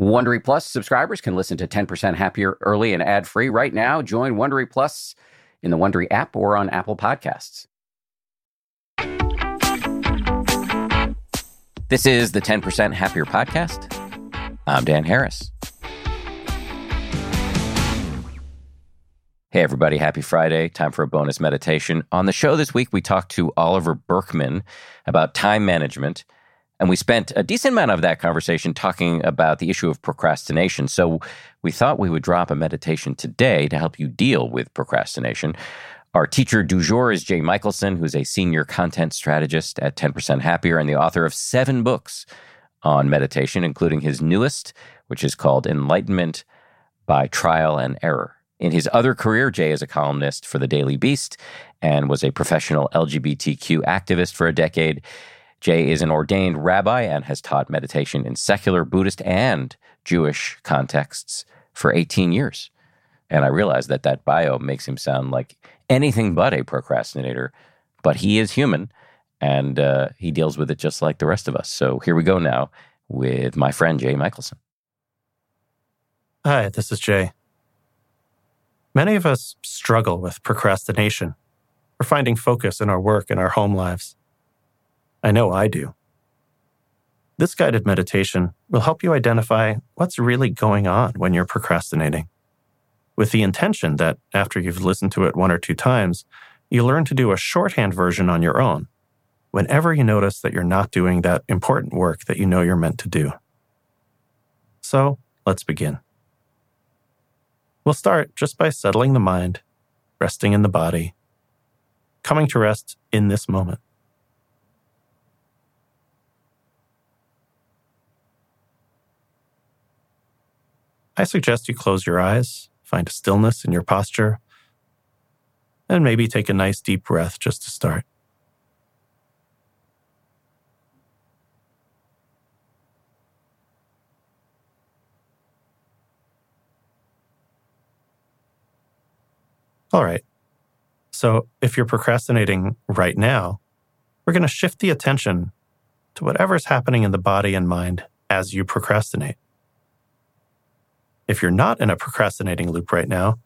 Wondery Plus subscribers can listen to 10% Happier early and ad free right now. Join Wondery Plus in the Wondery app or on Apple Podcasts. This is the 10% Happier podcast. I'm Dan Harris. Hey, everybody. Happy Friday. Time for a bonus meditation. On the show this week, we talked to Oliver Burkeman about time management and we spent a decent amount of that conversation talking about the issue of procrastination. So we thought we would drop a meditation today to help you deal with procrastination. Our teacher du jour is Jay Michaelson, who's a senior content strategist at 10% Happier and the author of seven books on meditation, including his newest, which is called Enlightenment by Trial and Error. In his other career, Jay is a columnist for the Daily Beast and was a professional LGBTQ activist for a decade. Jay is an ordained rabbi and has taught meditation in secular Buddhist and Jewish contexts for 18 years. And I realize that that bio makes him sound like anything but a procrastinator, but he is human and uh, he deals with it just like the rest of us. So here we go now with my friend Jay Michaelson. Hi, this is Jay. Many of us struggle with procrastination or finding focus in our work and our home lives. I know I do. This guided meditation will help you identify what's really going on when you're procrastinating, with the intention that after you've listened to it one or two times, you learn to do a shorthand version on your own whenever you notice that you're not doing that important work that you know you're meant to do. So let's begin. We'll start just by settling the mind, resting in the body, coming to rest in this moment. I suggest you close your eyes, find a stillness in your posture, and maybe take a nice deep breath just to start. All right. So if you're procrastinating right now, we're going to shift the attention to whatever's happening in the body and mind as you procrastinate. If you're not in a procrastinating loop right now,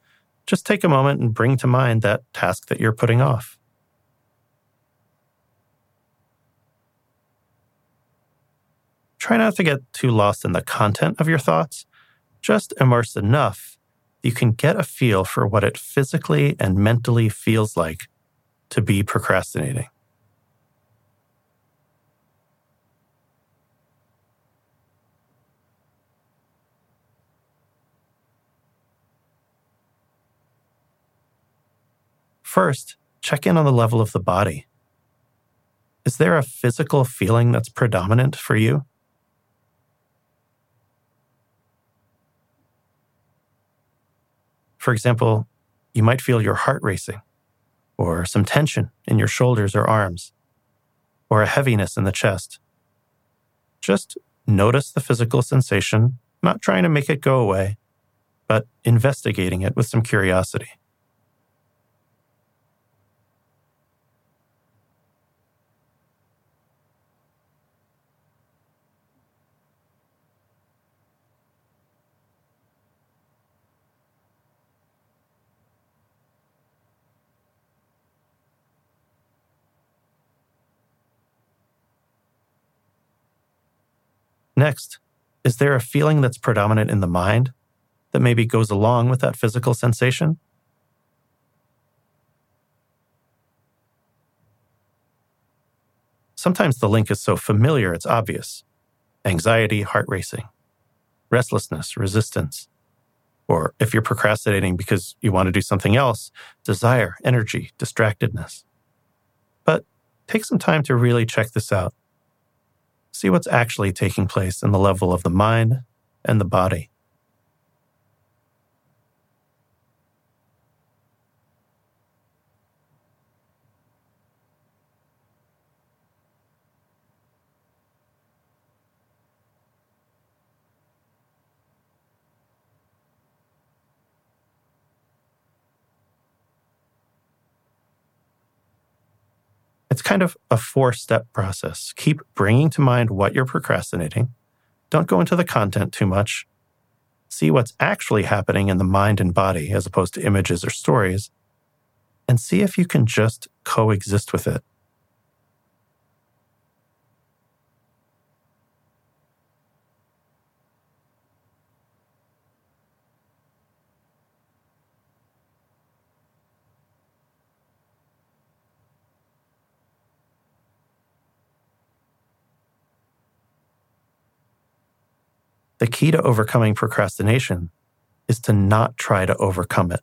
just take a moment and bring to mind that task that you're putting off. Try not to get too lost in the content of your thoughts. Just immerse enough you can get a feel for what it physically and mentally feels like to be procrastinating. First, check in on the level of the body. Is there a physical feeling that's predominant for you? For example, you might feel your heart racing, or some tension in your shoulders or arms, or a heaviness in the chest. Just notice the physical sensation, not trying to make it go away, but investigating it with some curiosity. Next, is there a feeling that's predominant in the mind that maybe goes along with that physical sensation? Sometimes the link is so familiar it's obvious anxiety, heart racing, restlessness, resistance. Or if you're procrastinating because you want to do something else, desire, energy, distractedness. But take some time to really check this out see what's actually taking place in the level of the mind and the body. It's kind of a four step process. Keep bringing to mind what you're procrastinating, don't go into the content too much. See what's actually happening in the mind and body as opposed to images or stories, and see if you can just coexist with it. The key to overcoming procrastination is to not try to overcome it.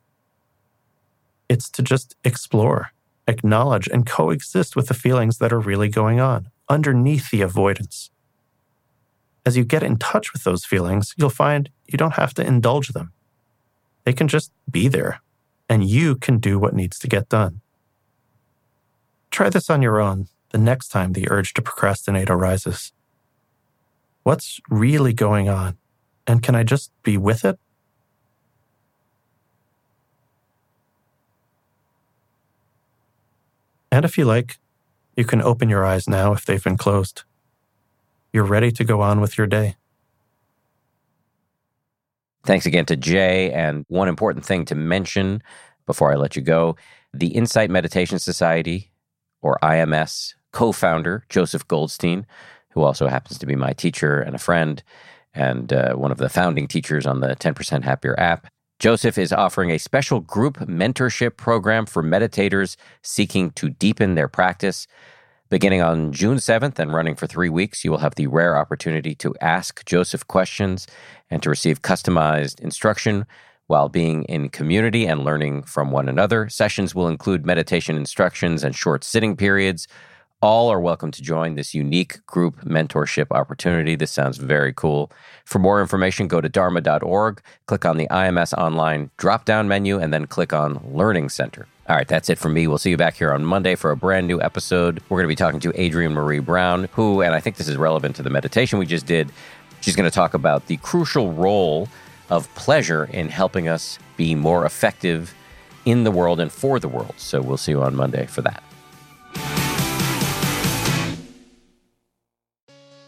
It's to just explore, acknowledge, and coexist with the feelings that are really going on underneath the avoidance. As you get in touch with those feelings, you'll find you don't have to indulge them. They can just be there, and you can do what needs to get done. Try this on your own the next time the urge to procrastinate arises. What's really going on? And can I just be with it? And if you like, you can open your eyes now if they've been closed. You're ready to go on with your day. Thanks again to Jay. And one important thing to mention before I let you go the Insight Meditation Society, or IMS, co founder Joseph Goldstein who also happens to be my teacher and a friend and uh, one of the founding teachers on the 10% Happier app. Joseph is offering a special group mentorship program for meditators seeking to deepen their practice. Beginning on June 7th and running for three weeks, you will have the rare opportunity to ask Joseph questions and to receive customized instruction while being in community and learning from one another. Sessions will include meditation instructions and short sitting periods all are welcome to join this unique group mentorship opportunity. This sounds very cool. For more information, go to dharma.org, click on the IMS Online drop down menu, and then click on Learning Center. All right, that's it for me. We'll see you back here on Monday for a brand new episode. We're going to be talking to Adrienne Maree Brown, who, and I think this is relevant to the meditation we just did, she's going to talk about the crucial role of pleasure in helping us be more effective in the world and for the world. So we'll see you on Monday for that.